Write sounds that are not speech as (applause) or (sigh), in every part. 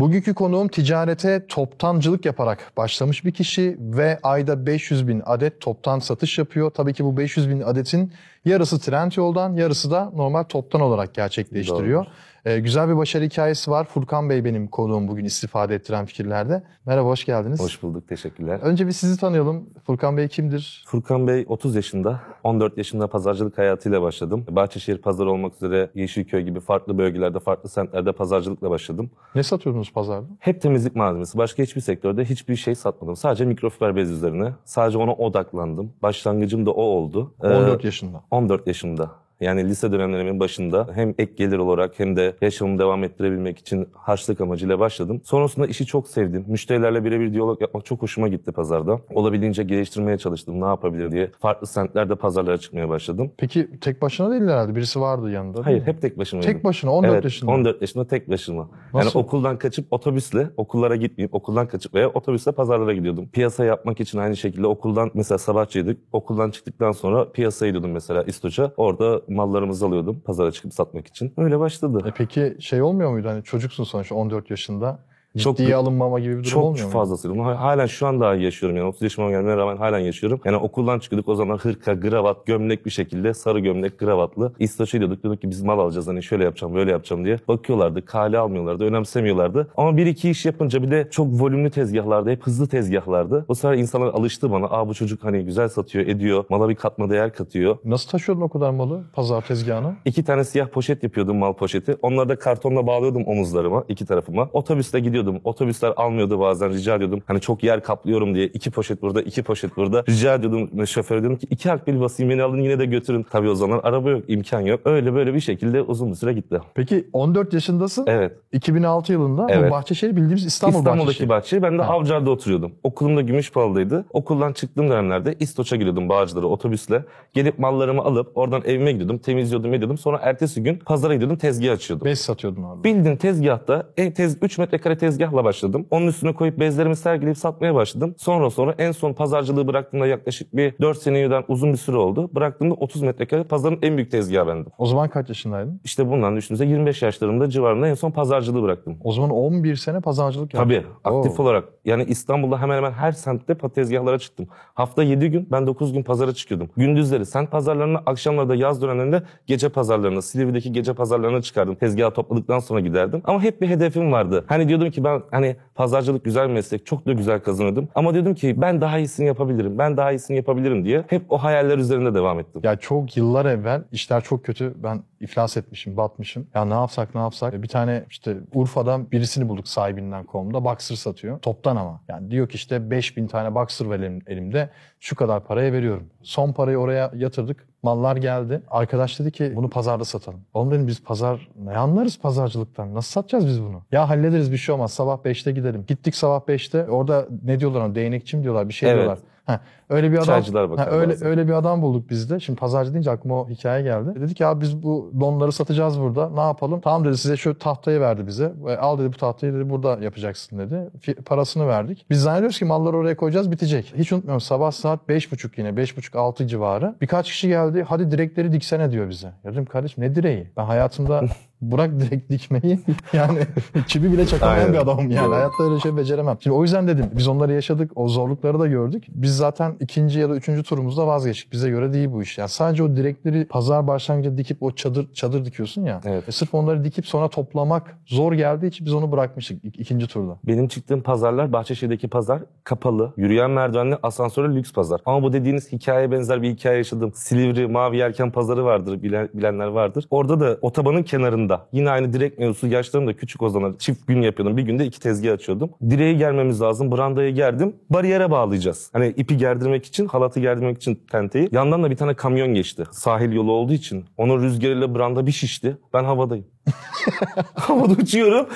Bugünkü konuğum ticarete toptancılık yaparak başlamış bir kişi ve ayda 500 bin adet toptan satış yapıyor. Tabii ki bu 500 bin adetin yarısı Trendyol'dan yarısı da normal toptan olarak gerçekleştiriyor. Ee, güzel bir başarı hikayesi var. Furkan Bey benim konuğum bugün istifade ettiren fikirlerde. Merhaba, hoş geldiniz. Hoş bulduk, teşekkürler. Önce bir sizi tanıyalım. Furkan Bey kimdir? Furkan Bey 30 yaşında, 14 yaşında pazarcılık hayatıyla başladım. Bahçeşehir pazarı olmak üzere Yeşilköy gibi farklı bölgelerde, farklı semtlerde pazarcılıkla başladım. Ne satıyordunuz pazarda? Hep temizlik malzemesi. Başka hiçbir sektörde hiçbir şey satmadım. Sadece mikrofiber bez üzerine. Sadece ona odaklandım. Başlangıcım da o oldu. Ee, 14 yaşında. 14 yaşında. Yani lise dönemlerimin başında hem ek gelir olarak hem de yaşamımı devam ettirebilmek için harçlık amacıyla başladım. Sonrasında işi çok sevdim. Müşterilerle birebir diyalog yapmak çok hoşuma gitti pazarda. Olabildiğince geliştirmeye çalıştım ne yapabilir diye. Farklı semtlerde pazarlara çıkmaya başladım. Peki tek başına değil herhalde. Birisi vardı yanında. Hayır hep tek başımaydım. Tek başına 14 evet, yaşında. 14 yaşında tek başıma. Nasıl? Yani okuldan kaçıp otobüsle, okullara gitmeyip okuldan kaçıp veya otobüsle pazarlara gidiyordum. Piyasa yapmak için aynı şekilde okuldan mesela sabahçıydık. Okuldan çıktıktan sonra piyasaya gidiyordum mesela İstoç'a. Orada mallarımızı alıyordum pazara çıkıp satmak için. Öyle başladı. E peki şey olmuyor muydu? Hani çocuksun sonuçta 14 yaşında. Çok- Ciddiye alınmama gibi bir durum Çok olmuyor mu? fazlasıyla. Bunu halen şu an daha yaşıyorum yani 30 yaşıma gelmeye rağmen halen yaşıyorum. Yani okuldan çıkıyorduk o zaman hırka, gravat, gömlek bir şekilde sarı gömlek, gravatlı. İstaşa gidiyorduk diyorduk ki biz mal alacağız hani şöyle yapacağım böyle yapacağım diye. Bakıyorlardı, kale almıyorlardı, önemsemiyorlardı. Ama bir iki iş yapınca bir de çok volümlü tezgahlardı, hep hızlı tezgahlardı. Bu sefer insanlar alıştı bana. Aa bu çocuk hani güzel satıyor, ediyor, mala bir katma değer katıyor. Nasıl taşıyordun o kadar malı pazar tezgahına? İki tane siyah poşet yapıyordum mal poşeti. Onları da kartonla bağlıyordum omuzlarıma, iki tarafıma. Otobüste gidiyordum. Otobüsler almıyordu bazen rica ediyordum. Hani çok yer kaplıyorum diye iki poşet burada, iki poşet burada. Rica ediyordum şoföre diyordum ki iki akbil basayım beni alın yine de götürün. Tabii o zaman araba yok, imkan yok. Öyle böyle bir şekilde uzun bir süre gitti. Peki 14 yaşındasın. Evet. 2006 yılında bu Evet. Bahçeşehir bildiğimiz İstanbul İstanbul'daki Bahçeşehir. bahçe. Ben de Ha. Avcılar'da oturuyordum. Okulum da Gümüşpahalı'daydı. Okuldan çıktığım dönemlerde İstoç'a gidiyordum Bağcılar'a otobüsle. Gelip mallarımı alıp oradan evime gidiyordum. Temizliyordum ediyordum. Sonra ertesi gün pazara gidiyordum tezgah açıyordum. Bez satıyordun orada. Bildiğin tezgahta e, tez, 3 metrekare tezgahla başladım. Onun üstüne koyup bezlerimi sergileyip satmaya başladım. Sonra sonra en son pazarcılığı bıraktığımda yaklaşık bir 4 seneden uzun bir süre oldu. Bıraktığımda 30 metrekare pazarın en büyük tezgahı bendim. O zaman kaç yaşındaydın? İşte bundan düşündüğünüzde 25 yaşlarımda civarında en son pazarcılığı bıraktım. O zaman 11 sene pazarcılık yaptın. Tabii aktif Oo. olarak. Yani İstanbul'da hemen hemen her semtte tezgahlara çıktım. Hafta 7 gün ben 9 gün pazara çıkıyordum. Gündüzleri semt pazarlarına, akşamları da yaz dönemlerinde gece pazarlarına, Silivri'deki gece pazarlarına çıkardım. Tezgahı topladıktan sonra giderdim. Ama hep bir hedefim vardı. Hani diyordum ki ben hani pazarcılık güzel bir meslek, çok da güzel kazanıyordum. Ama diyordum ki ben daha iyisini yapabilirim, ben daha iyisini yapabilirim diye hep o hayaller üzerinde devam ettim. Ya çok yıllar evvel işler çok kötü. Ben iflas etmişim, batmışım. Ya ne yapsak ne yapsak. Bir tane işte Urfa'dan birisini bulduk sahibinden komda. Boxer satıyor. Toptan ama. Yani diyor ki işte 5000 tane boxer var elim- elimde. Şu kadar paraya veriyorum. Son parayı oraya yatırdık. Mallar geldi. Arkadaş dedi ki bunu pazarda satalım. Oğlum dedim biz pazar ne anlarız pazarcılıktan? Nasıl satacağız biz bunu? Ya hallederiz bir şey olmaz. Sabah 5'te gidelim. Gittik sabah 5'te. Orada ne diyorlar ona? Değnekçi mi diyorlar? Bir şey Evet. diyorlar. Heh, öyle bir adam. Çaycılar bakar Ha, öyle bazen. öyle bir adam bulduk biz de. Şimdi pazarcı deyince aklıma o hikaye geldi. Dedik ya biz bu donları satacağız burada. Ne yapalım? Tamam dedi size şu tahtayı verdi bize. Ve al dedi bu tahtayı dedi burada yapacaksın dedi. Fi- parasını verdik. Biz zannediyoruz ki malları oraya koyacağız bitecek. Hiç unutmuyorum sabah saat 5.30 yine 5.30-6 civarı. Birkaç kişi geldi. Hadi direkleri diksene diyor bize. Ya dedim kardeşim ne direği? Ben hayatımda (laughs) bırak direkt dikmeyi (laughs) yani çivi bile çakamayan bir adamım yani. Doğru. Hayatta öyle şey beceremem. Şimdi o yüzden dedim biz onları yaşadık. O zorlukları da gördük. Biz zaten ikinci ya da üçüncü turumuzda vazgeçtik. Bize göre değil bu iş. Yani sadece o direkleri pazar başlangıcında dikip o çadır çadır dikiyorsun ya. Evet. E sırf onları dikip sonra toplamak zor geldiği için biz onu bırakmıştık ik- ikinci turda. Benim çıktığım pazarlar Bahçeşehir'deki pazar kapalı. Yürüyen merdivenli asansörlü lüks pazar. Ama bu dediğiniz hikayeye benzer bir hikaye yaşadım. Silivri Mavi Yelken pazarı vardır bilen- bilenler vardır. Orada da otobanın kenarında yine aynı direk mevzusu yaşlarım da küçük o zaman çift gün yapıyordum. Bir günde iki tezgah açıyordum. Direğe gelmemiz lazım. Brandaya gerdim. Bariyere bağlayacağız. Hani ipi gerdirmek için, halatı gerdirmek için tenteyi. Yandan da bir tane kamyon geçti. Sahil yolu olduğu için. Onun rüzgarıyla branda bir şişti. Ben havadayım. Havada (laughs) uçuyorum.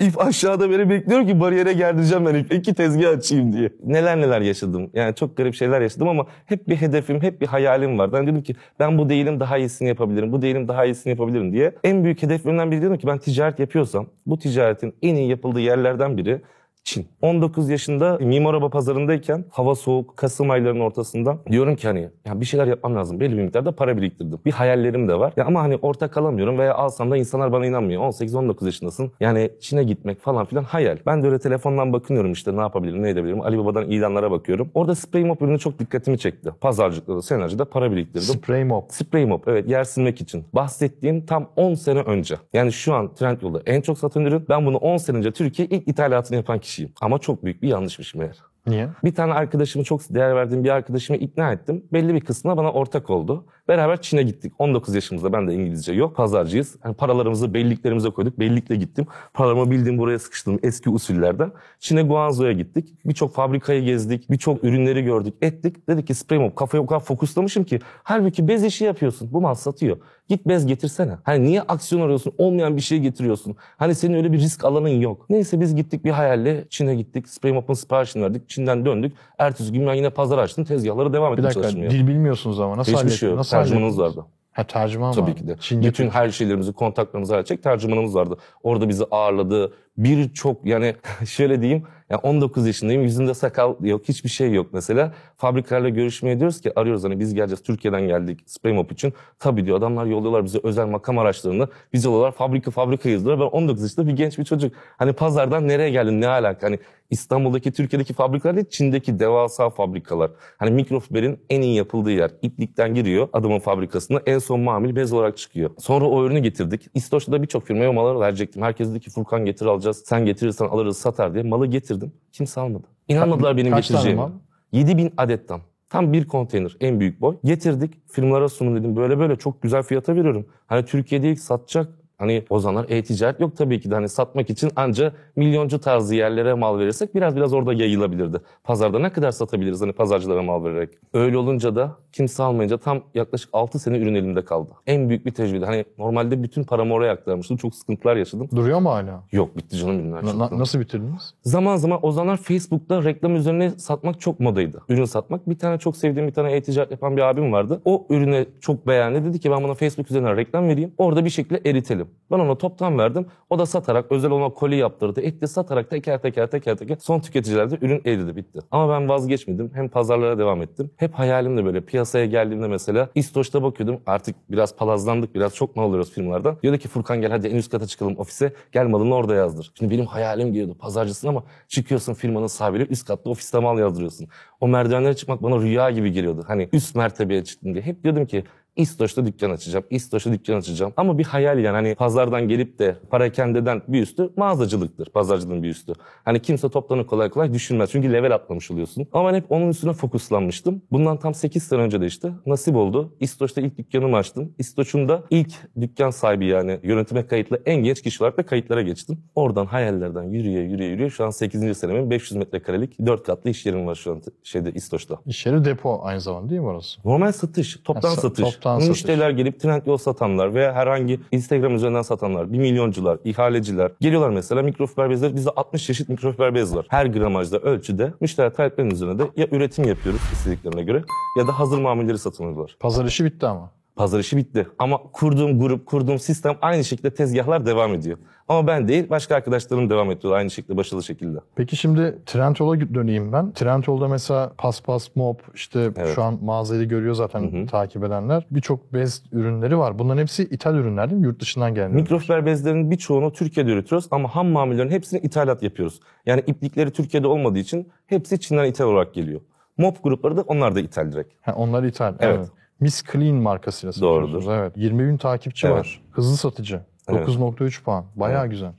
İp aşağıda beni bekliyorum ki bariyere gerdireceğim ben ipi. İki tezgah açayım diye. Neler neler yaşadım. Yani çok garip şeyler yaşadım ama hep bir hedefim, hep bir hayalim vardı. Ben dedim ki ben bu değilim daha iyisini yapabilirim. Bu değilim daha iyisini yapabilirim diye. En büyük hedeflerimden biri dedim ki ben ticaret yapıyorsam bu ticaretin en iyi yapıldığı yerlerden biri Çin. 19 yaşında mimar araba pazarındayken hava soğuk Kasım aylarının ortasında diyorum ki hani ya bir şeyler yapmam lazım. Belli bir miktarda para biriktirdim. Bir hayallerim de var. Ya ama hani orta kalamıyorum veya alsam da insanlar bana inanmıyor. 18-19 yaşındasın. Yani Çin'e gitmek falan filan hayal. Ben de öyle telefondan bakınıyorum işte ne yapabilirim ne edebilirim. Ali Baba'dan ilanlara bakıyorum. Orada Spray Mop ürünü çok dikkatimi çekti. Pazarcılıkta da senerjide para biriktirdim. Spray mop. Spray mop evet yer silmek için. Bahsettiğim tam 10 sene önce. Yani şu an Trendyol'da en çok satan ürün. Ben bunu 10 sene önce Türkiye ilk ithalatını yapan kişiyim. Ama çok büyük bir yanlışmış meğer. Niye? Bir tane arkadaşımı çok değer verdiğim bir arkadaşımı ikna ettim. Belli bir kısmına bana ortak oldu. Beraber Çin'e gittik. 19 yaşımızda ben de İngilizce yok. Pazarcıyız. Yani paralarımızı belliklerimize koyduk. Bellikle gittim. Paralarımı bildiğim buraya sıkıştırdım eski usullerden. Çin'e Guangzhou'ya gittik. Birçok fabrikayı gezdik. Birçok ürünleri gördük. Ettik. Dedik ki spray mop kafaya o kadar fokuslamışım ki. Halbuki bez işi yapıyorsun. Bu mal satıyor. Git bez getirsene. Hani niye aksiyon arıyorsun? Olmayan bir şey getiriyorsun. Hani senin öyle bir risk alanın yok. Neyse biz gittik bir hayalle Çin'e gittik. Spray mop'un siparişini verdik. Çin'den döndük. Ertesi gün ben yine pazar açtım. Tezgahlara devam Bir ettim dakika çalışmaya. dil bilmiyorsunuz ama nasıl Hiçbir şey yok. Nasıl hallettiniz? vardı. Ha tercüman Tabii var. ki de. Çince Bütün her şeylerimizi, kontaklarımızı halledecek tercümanımız vardı. Orada bizi ağırladı. Birçok yani (laughs) şöyle diyeyim. Yani 19 yaşındayım. Yüzünde sakal yok. Hiçbir şey yok mesela. Fabrikalarla görüşmeye diyoruz ki arıyoruz hani biz geleceğiz. Türkiye'den geldik spray mop için. Tabii diyor adamlar yolluyorlar bize özel makam araçlarını. Biz yolluyorlar fabrika fabrika yazdılar. Ben 19 yaşında bir genç bir çocuk. Hani pazardan nereye geldin ne alaka? Hani İstanbul'daki Türkiye'deki fabrikalar değil Çin'deki devasa fabrikalar. Hani mikrofiberin en iyi yapıldığı yer. İplikten giriyor adamın fabrikasına en son mamil bez olarak çıkıyor. Sonra o ürünü getirdik. İstoç'ta da birçok firmaya malı verecektim. Herkes dedi ki Furkan getir alacağız. Sen getirirsen alırız satar diye malı getirdim. Kimse almadı. İnanmadılar benim Kaç getireceğime. mal? 7000 adetten. Tam bir konteyner en büyük boy. Getirdik firmalara sunun dedim. Böyle böyle çok güzel fiyata veriyorum. Hani Türkiye'de ilk satacak Hani o zamanlar e-ticaret yok tabii ki de hani satmak için anca milyoncu tarzı yerlere mal verirsek biraz biraz orada yayılabilirdi. Pazarda ne kadar satabiliriz hani pazarcılara mal vererek. Öyle olunca da kimse almayınca tam yaklaşık 6 sene ürün elimde kaldı. En büyük bir tecrübe. Hani normalde bütün paramı oraya aktarmıştım. Çok sıkıntılar yaşadım. Duruyor mu hala? Yok bitti canım ürünler. Na- nasıl bitirdiniz? Zaman zaman o zamanlar Facebook'ta reklam üzerine satmak çok modaydı. Ürün satmak. Bir tane çok sevdiğim bir tane e-ticaret yapan bir abim vardı. O ürüne çok beğendi. Dedi ki ben buna Facebook üzerinden reklam vereyim. Orada bir şekilde eritelim. Ben ona toptan verdim. O da satarak özel ona koli yaptırdı. Etti satarak teker teker teker teker son tüketicilerde ürün eridi bitti. Ama ben vazgeçmedim. Hem pazarlara devam ettim. Hep hayalim de böyle piyasaya geldiğimde mesela İstoç'ta bakıyordum. Artık biraz palazlandık. Biraz çok mal alıyoruz firmalardan. Diyordu ki Furkan gel hadi en üst kata çıkalım ofise. Gel malını orada yazdır. Şimdi benim hayalim diyordu. Pazarcısın ama çıkıyorsun firmanın sahibiyle üst katta ofiste mal yazdırıyorsun. O merdivenlere çıkmak bana rüya gibi geliyordu. Hani üst mertebeye çıktım diye. Hep diyordum ki İstoç'ta dükkan açacağım, İstoç'ta dükkan açacağım. Ama bir hayal yani hani pazardan gelip de para kendiden bir üstü mağazacılıktır. Pazarcılığın bir üstü. Hani kimse toptanı kolay kolay düşünmez. Çünkü level atlamış oluyorsun. Ama ben hep onun üstüne fokuslanmıştım. Bundan tam 8 sene önce de işte nasip oldu. İstoç'ta ilk dükkanımı açtım. İstoç'un da ilk dükkan sahibi yani yönetime kayıtlı en genç kişi olarak da kayıtlara geçtim. Oradan hayallerden yürüye yürüye yürüye şu an 8. senemin 500 metrekarelik 4 katlı iş yerim var şu an şeyde İstoç'ta. İş yeri depo aynı zamanda değil mi orası? Normal satış, toptan sa- satış. Toptan satış. Müşteriler gelip Trendyol satanlar veya herhangi Instagram üzerinden satanlar, bir milyoncular, ihaleciler geliyorlar mesela mikrofiber bezler. Bizde 60 çeşit mikrofiber bez var. Her gramajda, ölçüde müşteri taleplerinin üzerine de ya üretim yapıyoruz istediklerine göre ya da hazır mamulleri satın alıyorlar. Pazar işi bitti ama. Pazar işi bitti. Ama kurduğum grup, kurduğum sistem aynı şekilde tezgahlar devam ediyor. Ama ben değil, başka arkadaşlarım devam ediyor aynı şekilde, başarılı şekilde. Peki şimdi Trendyol'a döneyim ben. Trendyol'da mesela paspas, mop, işte Evet. şu an mağazayı görüyor zaten Hı hı. takip edenler. Birçok bez ürünleri var. Bunların hepsi ithal ürünler değil mi? Yurt dışından gelen. Mikrofiber bezlerin birçoğunu Türkiye'de üretiyoruz ama ham mamullerin hepsini ithalat yapıyoruz. Yani iplikleri Türkiye'de olmadığı için hepsi Çin'den ithal olarak geliyor. Mop grupları da onlar da ithal direkt. Ha, onlar ithal. Evet. Miss Clean markasıyla satıyorsunuz. Doğrudur. Evet. 20 bin takipçi Evet. var. Hızlı satıcı. Evet. 9.3 puan. Bayağı güzel.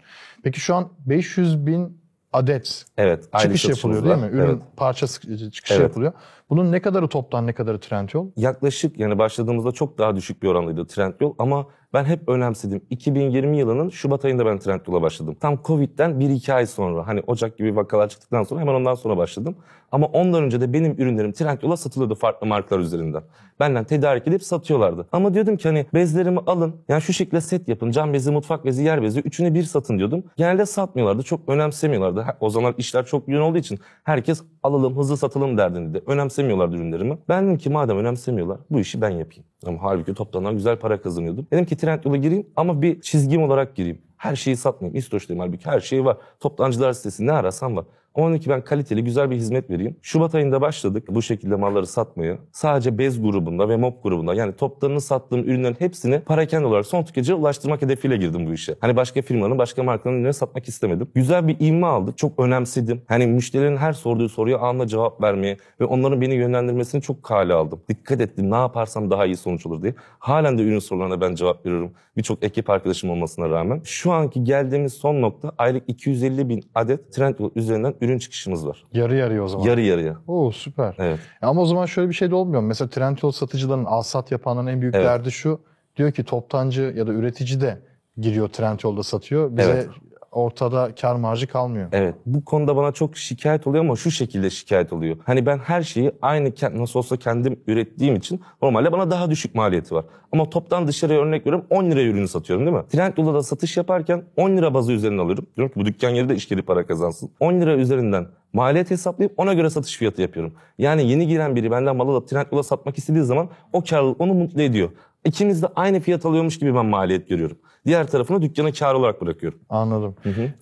Peki şu an 500 bin adet Evet. çıkış yapılıyor değil mi? Ürün Evet. parça sık- çıkışı Evet. yapılıyor. Bunun ne kadarı toptan ne kadarı Trendyol? Yaklaşık yani başladığımızda çok daha düşük bir orandaydı Trendyol ama ben hep önemsedim. 2020 yılının Şubat ayında ben Trendyol'a başladım. Tam Covid'den 1-2 ay sonra hani Ocak gibi vakalar çıktıktan sonra hemen ondan sonra başladım. Ama ondan önce de benim ürünlerim Trendyol'a satılıyordu farklı markalar üzerinden. Benden tedarik edip satıyorlardı. Ama diyordum ki hani bezlerimi alın. Yani şu şekilde set yapın. Cam bezi, mutfak bezi, yer bezi. Üçünü bir satın diyordum. Genelde satmıyorlardı. Çok önemsemiyorlardı. O zaman işler çok yoğun olduğu için herkes alalım, hızlı satalım derdinde. Önemsemiyorlardı ürünlerimi. Ben dedim ki madem önemsemiyorlar bu işi ben yapayım. Ama halbuki toptandan güzel para kazanıyordum. Dedim ki Trendyol'a gireyim ama bir çizgim olarak gireyim. Her şeyi satmayayım. İstoç'tayım halbuki her şey var. Toptancılar sitesi ne arasam var. Ama dedim ki ben kaliteli güzel bir hizmet vereyim. Şubat ayında başladık bu şekilde malları satmaya. Sadece bez grubunda ve mop grubunda yani toptanını sattığım ürünlerin hepsini parakende olarak son tüketiciye ulaştırmak hedefiyle girdim bu işe. Hani başka firmanın, başka markanın ürünleri satmak istemedim. Güzel bir ivme aldık. Çok önemsedim. Hani müşterilerin her sorduğu soruya anında cevap vermeye ve onların beni yönlendirmesini çok kale aldım. Dikkat ettim ne yaparsam daha iyi sonuç olur diye. Halen de ürün sorularına ben cevap veriyorum. Birçok ekip arkadaşım olmasına rağmen. Şu anki geldiğimiz son nokta aylık 250 bin adet Trendyol üzerinden ürün çıkışımız var. Yarı yarıya o zaman. Yarı yarıya. Oo süper. Evet. Ama o zaman şöyle bir şey de olmuyor. mu? Mesela Trendyol satıcıların alsat yapanların en büyük Evet. derdi şu. Diyor ki toptancı ya da üretici de giriyor Trendyol'da satıyor. Bize Evet. Ortada kar marjı kalmıyor. Evet. Bu konuda bana çok şikayet oluyor ama şu şekilde şikayet oluyor. Hani ben her şeyi aynı nasıl olsa kendim ürettiğim için normalde bana daha düşük maliyeti var. Ama toptan dışarıya örnek veriyorum 10 liraya ürünü satıyorum değil mi? Trendyol'da da satış yaparken 10 lira bazı üzerinden alıyorum. Diyorum ki bu dükkan yeri de işgeri para kazansın. 10 lira üzerinden maliyet hesaplayıp ona göre satış fiyatı yapıyorum. Yani yeni giren biri benden malı alıp Trendyol'a satmak istediği zaman o karlılık onu mutlu ediyor. İkimiz de aynı fiyat alıyormuş gibi ben maliyet görüyorum. Diğer tarafını dükkana kar olarak bırakıyorum. Anladım.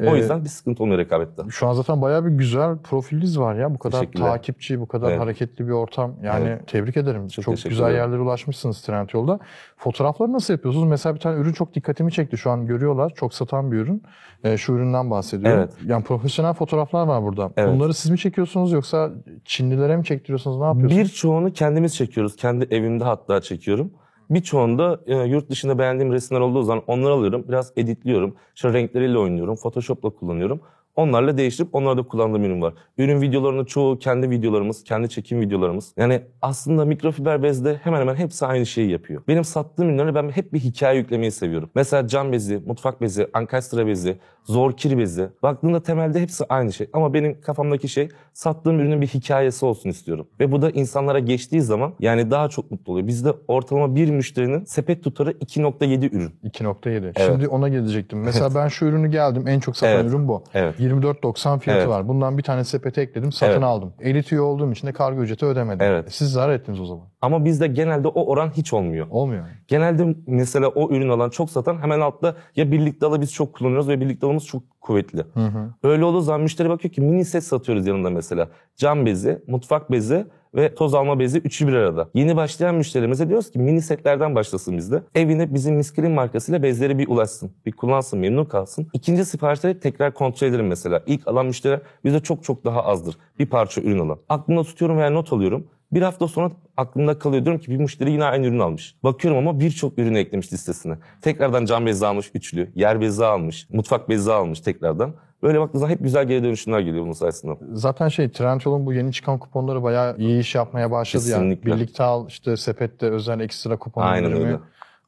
O Ee, yüzden bir sıkıntı olmuyor rekabette. Şu an zaten bayağı bir güzel profiliniz var ya. Bu kadar takipçi, bu kadar Evet. hareketli bir ortam. Yani Evet. tebrik ederim. Çok, teşekkür güzel yerlere ulaşmışsınız Trendyol'da. Fotoğrafları nasıl yapıyorsunuz? Mesela bir tane ürün çok dikkatimi çekti. Şu an görüyorlar. Çok satan bir ürün. Ee, şu üründen bahsediyorum. Evet. Yani profesyonel fotoğraflar var burada. Evet. Bunları siz mi çekiyorsunuz yoksa Çinlilere mi çektiriyorsunuz? Ne yapıyorsunuz? Birçoğunu kendimiz çekiyoruz. Kendi evimde hatta çekiyorum. Birçoğunda e, yurt dışında beğendiğim resimler olduğu zaman onları alıyorum. Biraz editliyorum. İşte renkleriyle oynuyorum. Photoshop'la kullanıyorum. Onlarla değiştirip onlarda kullandığım ürün var. Ürün videolarının çoğu kendi videolarımız, kendi çekim videolarımız. Yani aslında mikrofiber bezde hemen hemen hepsi aynı şeyi yapıyor. Benim sattığım ürünlere ben hep bir hikaye yüklemeyi seviyorum. Mesela cam bezi, mutfak bezi, ankastre bezi, zorkir bezi. Baktığında temelde hepsi aynı şey. Ama benim kafamdaki şey sattığım ürünün bir hikayesi olsun istiyorum. Ve bu da insanlara geçtiği zaman yani daha çok mutlu oluyor. Bizde ortalama bir müşterinin sepet tutarı 2.7 ürün. 2.7. Evet. Şimdi ona gelecektim. Mesela ben şu ürünü geldim. En çok satan Evet. ürün bu. Evet. 24.90 fiyatı Evet. var. Bundan bir tane sepete ekledim. Satın Evet. aldım. Elit üye olduğum için de kargo ücreti ödemedim. Evet. Siz zarar ettiniz o zaman. Ama bizde genelde o oran hiç olmuyor. Olmuyor. Genelde mesela o ürün alan çok satan hemen altta ya birlikte alı biz çok kullanıyoruz ve birlikte alımız çok kuvvetli. Hı hı. Öyle olduğu zaman müşteri bakıyor ki mini set satıyoruz yanında mesela. Cam bezi, mutfak bezi ve toz alma bezi üçü bir arada. Yeni başlayan müşterimize diyoruz ki mini setlerden başlasın bizde. Evine bizim Miskelin markasıyla bezleri bir ulaşsın. Bir kullansın, memnun kalsın. İkinci siparişleri tekrar kontrol ederim mesela. İlk alan müşteri bizde çok çok daha azdır. Bir parça ürün alan. Aklımda tutuyorum veya not alıyorum. Bir hafta sonra aklımda kalıyor. Diyorum ki bir müşteri yine aynı ürünü almış. Bakıyorum ama birçok ürünü eklemiş listesine. Tekrardan cam bezi almış üçlü, yer bezi almış, mutfak bezi almış tekrardan. Böyle baktığı zaman hep güzel geri dönüşümler geliyor bunun sayesinde. Zaten şey Trendyol'un bu yeni çıkan kuponları bayağı iyi iş yapmaya başladı yani. Kesinlikle. Birlikte al işte sepette özel ekstra kupon Aynen indirimi. öyle.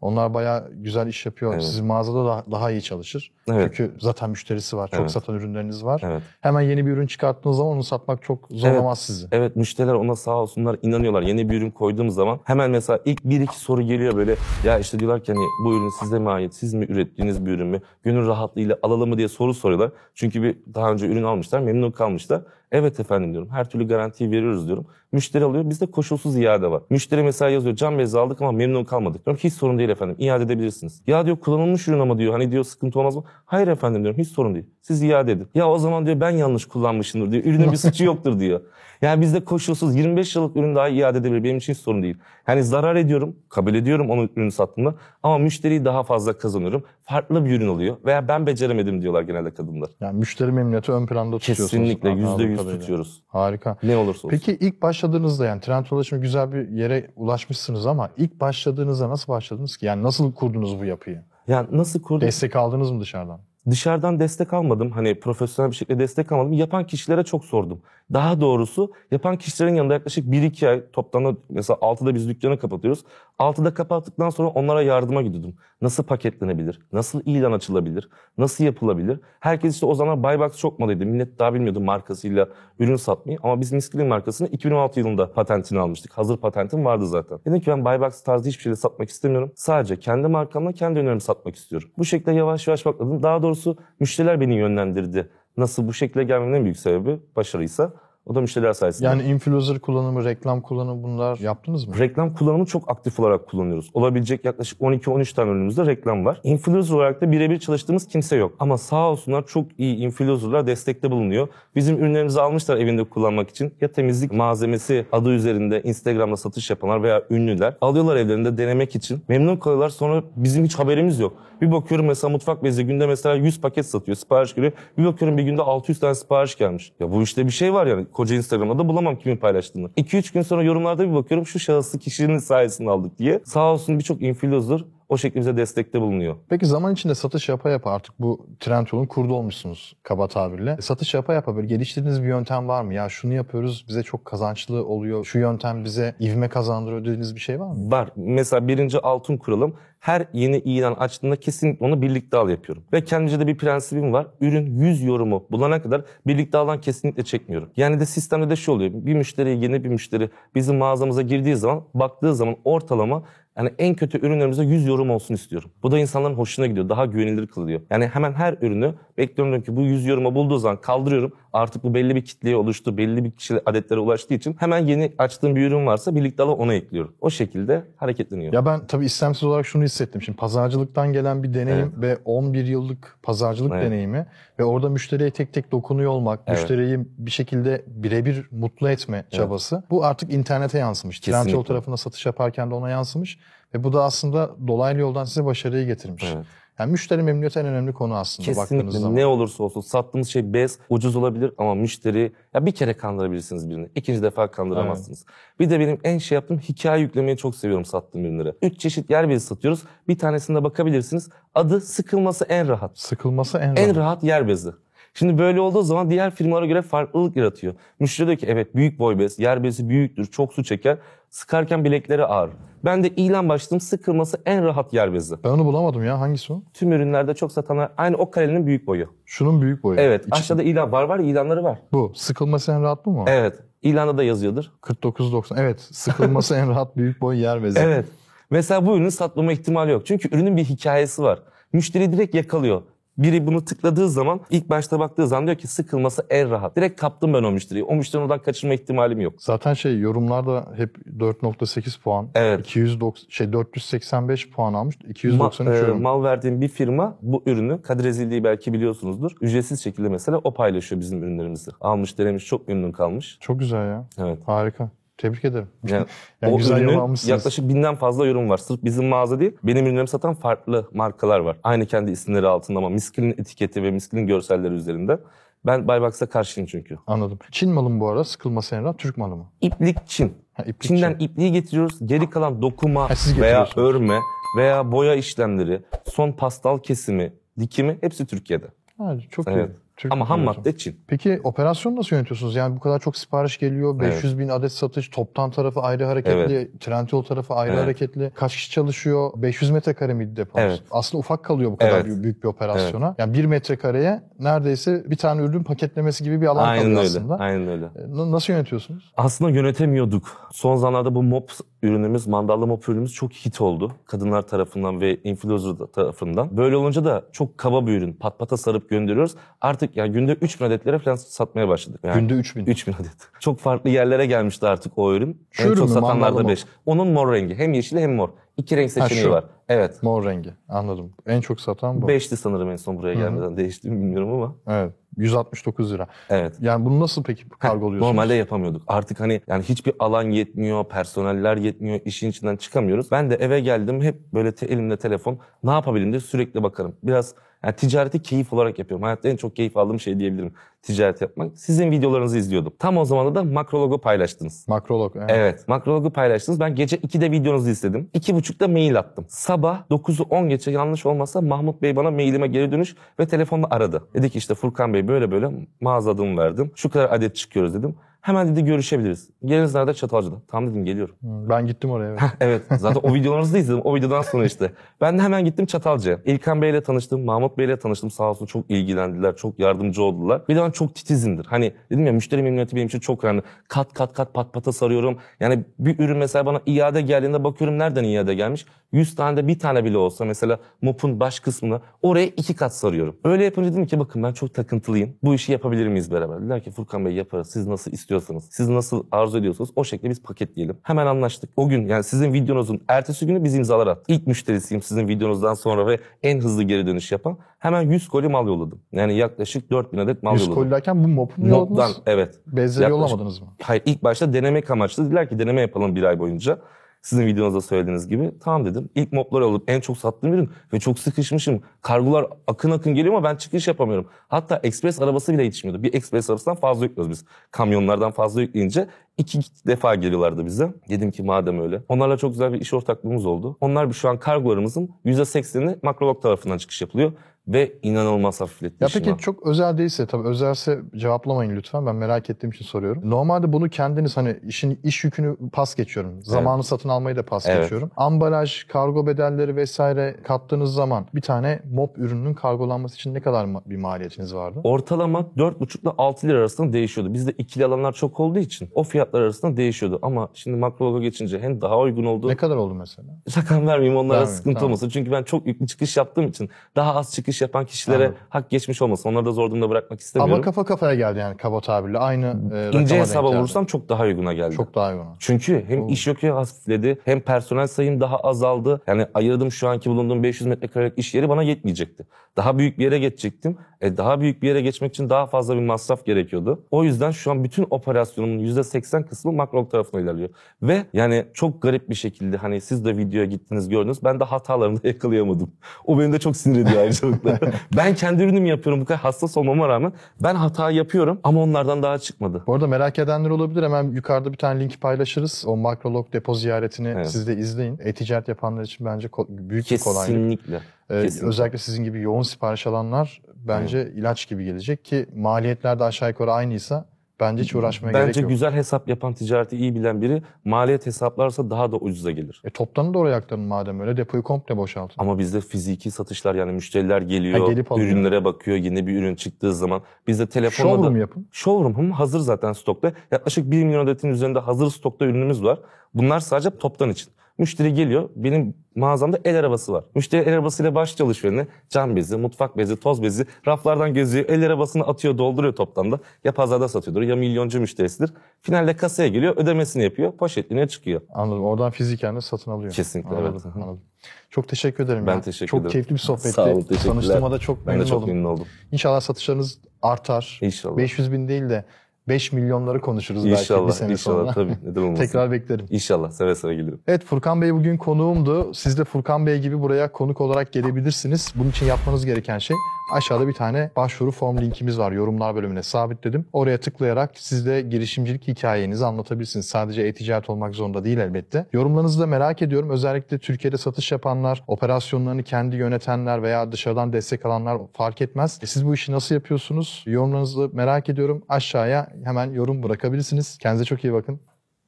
Onlar bayağı güzel iş yapıyor. Evet. Sizin mağazada da daha iyi çalışır. Evet. Çünkü zaten müşterisi var. Çok Evet. satan ürünleriniz var. Evet. Hemen yeni bir ürün çıkarttığınız zaman onu satmak çok zorlamaz sizi. Evet müşteriler ona sağ olsunlar inanıyorlar. Yeni bir ürün koyduğum zaman hemen mesela ilk bir iki soru geliyor böyle. Ya işte diyorlar ki hani bu ürün size mi ait? Siz mi ürettiğiniz bir ürün mü? Gönül rahatlığıyla alalım mı diye soru soruyorlar. Çünkü bir daha önce ürün almışlar memnun kalmışlar. Evet efendim diyorum. Her türlü garantiyi veriyoruz diyorum. Müşteri alıyor. Bizde koşulsuz iade var. Müşteri mesela yazıyor cam bezi aldık ama memnun kalmadık. Diyorum hiç sorun değil efendim. İade edebilirsiniz. Ya diyor kullanılmış ürün ama diyor. Hani diyor sıkıntı olmaz mı? Hayır efendim diyorum. Hiç sorun değil. Siz iade edin. Ya o zaman diyor ben yanlış kullanmışımdır diyor. Ürünün bir suçu yoktur diyor. Yani bizde koşulsuz 25 yıllık ürün daha iade edebilir. Benim için hiç sorun değil. Yani zarar ediyorum. Kabul ediyorum onun ürünü sattığımda. Ama müşteriyi daha fazla kazanıyorum. Farklı bir ürün oluyor. Veya ben beceremedim diyorlar genelde kadınlar. Yani müşteri memnuniyeti ön planda tutuyorsunuz. Kesinlikle anladığım %100 kadarıyla. tutuyoruz. Harika. Ne olursa olsun. Peki ilk başladığınızda yani Trendyol'da şimdi güzel bir yere ulaşmışsınız ama ilk başladığınızda nasıl başladınız ki? Yani nasıl kurdunuz bu yapıyı? Yani nasıl kurduk? Destek aldınız mı dışarıdan? Dışarıdan destek almadım. Hani profesyonel bir şekilde destek almadım. Yapan kişilere çok sordum. Daha doğrusu yapan kişilerin yanında yaklaşık 1-2 ay toplamda mesela 6'da biz dükkanı kapatıyoruz. 6'da kapattıktan sonra onlara yardıma gidiyordum. Nasıl paketlenebilir? Nasıl ilan açılabilir? Nasıl yapılabilir? Herkes işte o zaman Buybox çok modaydı. Millet daha bilmiyordu markasıyla ürün satmayı. Ama biz Miskelin markasını 2016 yılında patentini almıştık. Hazır patentim vardı zaten. Dedim ki ben Buybox tarzı hiçbir şeyle satmak istemiyorum. Sadece kendi markamla kendi ürünlerimi satmak istiyorum. Bu şekilde yavaş yavaş bakladım. Daha doğrusu müşteriler beni yönlendirdi. Nasıl bu şekilde gelmemin en büyük sebebi başarıysa O da müşteriler sayesinde. Yani influencer kullanımı, reklam kullanımı bunlar yaptınız mı? Reklam kullanımı çok aktif olarak kullanıyoruz. Olabilecek yaklaşık 12-13 tane ürünümüzde reklam var. Influencer olarak da birebir çalıştığımız kimse yok. Ama sağ olsunlar çok iyi influencerlar destekte bulunuyor. Bizim ürünlerimizi almışlar evinde kullanmak için. Ya temizlik malzemesi adı üzerinde Instagram'da satış yapanlar veya ünlüler. Alıyorlar evlerinde denemek için. Memnun kalıyorlar sonra bizim hiç haberimiz yok. Bir bakıyorum mesela mutfak bezi günde mesela 100 paket satıyor sipariş geliyor. Bir bakıyorum bir günde 600 tane sipariş gelmiş. Ya bu işte bir şey var yani. Koca Instagram'da da bulamam kimin paylaştığını. 2-3 gün sonra yorumlarda bir bakıyorum şu şahıslı kişinin sayesinde aldık diye. Sağ olsun birçok influencer o şekilde destekte bulunuyor. Peki zaman içinde satış yapa yapa artık bu Trendyol'un kurdu olmuşsunuz kaba tabirle. Satış yapa yapa böyle geliştirdiğiniz bir yöntem var mı? Ya şunu yapıyoruz bize çok kazançlı oluyor. Şu yöntem bize ivme kazandırıyor dediğiniz bir şey var mı? Var. Mesela birinci altın kuralım. Her yeni ilan açtığında kesinlikle onu birlikte al yapıyorum. Ve kendimce de bir prensibim var. Ürün 100 yorumu bulana kadar birlikte alan kesinlikle çekmiyorum. Yani de sistemde de şu oluyor. Bir müşteri yeni bir müşteri bizim mağazamıza girdiği zaman baktığı zaman ortalama yani en kötü ürünlerimizde 100 yorum olsun istiyorum. Bu da insanların hoşuna gidiyor. Daha güvenilir kılıyor. Yani hemen her ürünü bekliyorum ki bu 100 yoruma bulduğu zaman kaldırıyorum. Artık bu belli bir kitleye oluştu. Belli bir kişi adetlere ulaştığı için hemen yeni açtığım bir ürün varsa birlikte alıp ona ekliyorum. O şekilde hareketleniyor. Ya ben tabii istemsiz olarak şunu hissettim. Şimdi pazarcılıktan gelen bir deneyim ve 11 yıllık pazarcılık Evet. deneyimi ve orada müşteriye tek tek dokunuyor olmak, Evet. müşteriyi bir şekilde birebir mutlu etme çabası. Bu artık internete yansımış. Trendyol tarafında satış yaparken de ona yansımış ve bu da aslında dolaylı yoldan size başarıyı getirmiş. Evet. Yani müşteri memnuniyeti en önemli konu aslında baktığınız Kesinlikle zaman. ne olursa olsun sattığımız şey bez ucuz olabilir ama müşteri ya bir kere kandırabilirsiniz birini. ikinci defa kandıramazsınız. Bir de benim en şey yaptığım hikaye yüklemeyi çok seviyorum sattığım ürünlere. Üç çeşit yer bezi satıyoruz. Bir tanesinde bakabilirsiniz. Adı sıkılması en rahat. Sıkılması en, En rahat. rahat yer bezi. Şimdi böyle olduğu zaman diğer firmalara göre farklılık yaratıyor. Müşteri diyor ki evet büyük boy bez, yer bezi büyüktür, çok su çeker. Sıkarken bilekleri ağrır. Ben de ilan başladım sıkılması en rahat yer bezi. Ben onu bulamadım ya. Hangisi o? Tüm ürünlerde çok satanlar aynı o kalenin büyük boyu. Şunun büyük boyu. Evet İç- aşağıda ilan var var ilanları var. Bu. Sıkılması en rahat bu mu? Evet ilanda da yazıyordur. 49.90. Evet. Sıkılması en rahat büyük boy yer bezi. Evet. Mesela bu ürünün satmama ihtimali yok. Çünkü ürünün bir hikayesi var. Müşteri direkt yakalıyor. Biri bunu tıkladığı zaman ilk başta baktığı zaman diyor ki sıkılması en rahat. Direkt kaptım ben o müşteriyi. O müşterinin oradan kaçırma ihtimalim yok. Zaten şey yorumlarda hep 4.8 puan. Evet. 290 şey 485 puan almış. 293 Ma- e, yorum. mal verdiğim bir firma bu ürünü Kadir Ezildi'yi belki biliyorsunuzdur. Ücretsiz şekilde mesela o paylaşıyor bizim ürünlerimizi. Almış denemiş çok memnun kalmış. Çok güzel ya. Evet. Harika. Tebrik ederim. Yani, (laughs) Yani o güzel almışsınız. yaklaşık binden fazla yorum var. Sırf bizim mağaza değil, benim ürünlerimi satan farklı markalar var. Aynı kendi isimleri altında ama Miskin'in etiketi ve Miskin'in görselleri üzerinde. Ben Buybox'a karşıyım çünkü. Anladım. Çin malı mı bu arada? Sıkılması en rahat. Türk malı mı? İplik Çin. Ha, iplik Çin'den Çin. ipliği getiriyoruz. Geri kalan dokuma Ha, veya örme veya boya işlemleri, son pastal kesimi, dikimi hepsi Türkiye'de. Ha, çok Evet. iyi. Türk Ama ham madde Çin. Peki operasyonu nasıl yönetiyorsunuz? Yani bu kadar çok sipariş geliyor. 500 bin adet satış. Toptan tarafı ayrı hareketli. Trendyol tarafı ayrı Evet. hareketli. Kaç kişi çalışıyor? 500 metrekare miydi deponuz? Evet. Aslında ufak kalıyor bu kadar Evet. büyük- bir operasyona. Yani bir metrekareye neredeyse bir tane ürün paketlemesi gibi bir alan Aynen kalıyor öyle. aslında. Aynen öyle. E, Nasıl yönetiyorsunuz? Aslında yönetemiyorduk. Son zamanlarda bu mop ürünümüz, mandallı mop ürünümüz çok hit oldu. Kadınlar tarafından ve influencer tarafından. Böyle olunca da çok kaba bir ürün. Pat pata sarıp gönderiyoruz. Artık yani günde 3000 adetlere falan satmaya başladık. Yani Günde 3000. 3000 adet. (laughs) Çok farklı yerlere gelmişti artık o ürün. Şu en ürün çok mü? Satanlarda mop. 5. Onun mor rengi. Hem yeşili hem mor. İki renk seçeneği şu. var. Evet. Mor rengi. Anladım. En çok satan bu. 5'ti sanırım en son buraya gelmeden. Değişti mi bilmiyorum ama. Evet. 169 lira. Evet. Yani bunu nasıl peki kargoluyorsunuz? Normalde yapamıyorduk. Artık hani yani hiçbir alan yetmiyor, personeller yetmiyor, işin içinden çıkamıyoruz. Ben de eve geldim hep böyle te- elimde telefon ne yapabilirim diye sürekli bakarım. Biraz yani ticareti keyif olarak yapıyorum. Hayatta en çok keyif aldığım şey diyebilirim ticaret yapmak. Sizin videolarınızı izliyordum. Tam o zaman da makro logo paylaştınız. Makrolog. Evet. Evet. Makro logo paylaştınız. Ben gece 2'de videonuzu izledim. 2.30'da mail attım. Sabah 9'u 10 geçe yanlış olmazsa Mahmut Bey bana mailime geri dönüş ve telefonla aradı. Dedi ki işte Furkan Bey böyle böyle mağaza adımı verdim. Şu kadar adet çıkıyoruz dedim. Hemen dedi görüşebiliriz. Geliniz nerede? Çatalca'da. Tamam dedim geliyorum. Ben gittim oraya. Evet. evet zaten o videolarınızı da izledim. O videodan sonra işte. Ben de hemen gittim Çatalca'ya. İlkan Bey'le tanıştım. Mahmut Bey'le tanıştım. Sağ olsun çok ilgilendiler. Çok yardımcı oldular. Bir de ben çok titizimdir. Hani dedim ya müşteri memnuniyeti benim için çok önemli. Kat kat kat pat pata sarıyorum. Yani bir ürün mesela bana iade geldiğinde bakıyorum nereden iade gelmiş. 100 tane de bir tane bile olsa mesela mopun baş kısmını oraya iki kat sarıyorum. Öyle yapınca dedim ki bakın ben çok takıntılıyım. Bu işi yapabilir miyiz beraber? Dediler ki Furkan Bey yaparız. Siz nasıl istiyorsanız istiyorsanız, siz nasıl arzu ediyorsanız o şekilde biz paketleyelim. Hemen anlaştık. O gün yani sizin videonuzun ertesi günü biz imzalar attık. İlk müşterisiyim sizin videonuzdan sonra ve en hızlı geri dönüş yapan. Hemen 100 koli mal yolladım. Yani yaklaşık 4000 adet mal 100 yolladım. kollerken bu mopu mu yolladınız? evet. Bezleri yollamadınız mı? Hayır ilk başta denemek amaçlı. Dediler ki deneme yapalım bir ay boyunca. Sizin videonuzda söylediğiniz gibi. Tamam dedim. İlk mopları alıp en çok sattığım ürün ve çok sıkışmışım. Kargolar akın akın geliyor ama ben çıkış yapamıyorum. Hatta ekspres arabası bile yetişmiyordu. Bir ekspres arabasından fazla yüklüyoruz biz. Kamyonlardan fazla yükleyince iki defa geliyorlardı bize. Dedim ki madem öyle. Onlarla çok güzel bir iş ortaklığımız oldu. Onlar şu an kargolarımızın %80'i Makrolog tarafından çıkış yapılıyor. Ve inanılmaz hafifletti Ya peki çok özel değilse tabii özelse cevaplamayın lütfen. Ben merak ettiğim için soruyorum. Normalde bunu kendiniz hani işin iş yükünü pas geçiyorum. Zamanı satın almayı da pas Evet. geçiyorum. Ambalaj, kargo bedelleri vesaire kattığınız zaman bir tane mop ürününün kargolanması için ne kadar bir maliyetiniz vardı? Ortalama 4,5 ile 6 lira arasında değişiyordu. Bizde ikili alanlar çok olduğu için o fiyatlar arasında değişiyordu. Ama şimdi makrologa geçince hem daha uygun oldu. Ne kadar oldu mesela? Rakam vermeyeyim onlara Vermeyin, sıkıntı tamam. olmasın. Çünkü ben çok yüklü çıkış yaptığım için daha az çıkış yapan kişilere Anladım. hak geçmiş olmasın. Onları da zor durumda bırakmak istemiyorum. Ama kafa kafaya geldi yani kaba tabirle. Aynı e, İnce hesaba vurursam çok daha uyguna geldi. çok daha iyi ona. Çünkü hem Oo. iş yükü hafifledi hem personel sayım daha azaldı. Yani ayırdığım şu anki bulunduğum 500 metrekarelik iş yeri bana yetmeyecekti. Daha büyük bir yere geçecektim. E, daha büyük bir yere geçmek için daha fazla bir masraf gerekiyordu. O yüzden şu an bütün operasyonumun %80 kısmı makrolog tarafına ilerliyor. Ve yani çok garip bir şekilde hani siz de videoya gittiniz gördünüz. Ben de hatalarını (laughs) da yakalayamadım. O beni de çok sinir ediyor ayrıcalıkla. (laughs) ben kendi ürünümü yapıyorum bu kadar hassas olmama rağmen. Ben hata yapıyorum ama onlardan daha çıkmadı. Bu arada merak edenler olabilir. Hemen yukarıda bir tane link paylaşırız. O Makrolog depo ziyaretini Evet. siz de izleyin. E-ticaret yapanlar için bence büyük bir kolaylık. Kesinlikle. Ee, kesinlikle. özellikle sizin gibi yoğun sipariş alanlar bence ilaç gibi gelecek ki maliyetler de aşağı yukarı aynıysa bence hiç uğraşmaya gerek Bence yok. güzel hesap yapan ticareti iyi bilen biri maliyet hesaplarsa daha da ucuza gelir. E, toptanı da oraya aktarın madem öyle depoyu komple boşaltın. Ama bizde fiziki satışlar yani müşteriler geliyor, Ha, gelip alıyor. ürünlere bakıyor, yeni bir ürün çıktığı zaman. Bizde telefonla Showroom da... yapın. Showroom hazır zaten stokta. Yaklaşık 1 milyon adetin üzerinde hazır stokta ürünümüz var. Bunlar sadece toptan için. Müşteri geliyor, benim mağazamda el arabası var. Müşteri el arabasıyla başlıyor alışverişine. Cam bezi, mutfak bezi, toz bezi raflardan geziyor. El arabasını atıyor, dolduruyor toptan da. Ya pazarda satıyordur ya milyoncu müşterisidir. Finalde kasaya geliyor, ödemesini yapıyor, poşetliğine çıkıyor. Anladım. Oradan fiziken de satın alıyor. Kesinlikle, anladım, evet. Anladım. Çok teşekkür ederim. Ben ya. teşekkür çok ederim. keyifli bir sohbetti. Sağ olun, teşekkürler. Tanıştığıma da çok Ben memnun de çok oldum. memnun oldum. İnşallah satışlarınız artar. İnşallah. 500 bin değil de 5 milyonları konuşuruz belki bir İnşallah, sene inşallah sonra. tabii. Neden (laughs) olmasın. Tekrar beklerim. İnşallah, seve seve gelirim. Evet Furkan Bey bugün konuğumdu. Siz de Furkan Bey gibi buraya konuk olarak gelebilirsiniz. Bunun için yapmanız gereken şey aşağıda bir tane başvuru form linkimiz var. Yorumlar bölümüne sabitledim. Oraya tıklayarak siz de girişimcilik hikayenizi anlatabilirsiniz. Sadece e-ticaret olmak zorunda değil elbette. Yorumlarınızı da merak ediyorum. Özellikle Türkiye'de satış yapanlar, operasyonlarını kendi yönetenler veya dışarıdan destek alanlar fark etmez. E, Siz bu işi nasıl yapıyorsunuz? Yorumlarınızı merak ediyorum. Aşağıya hemen yorum bırakabilirsiniz. Kendinize çok iyi bakın.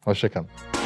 Hoşçakalın.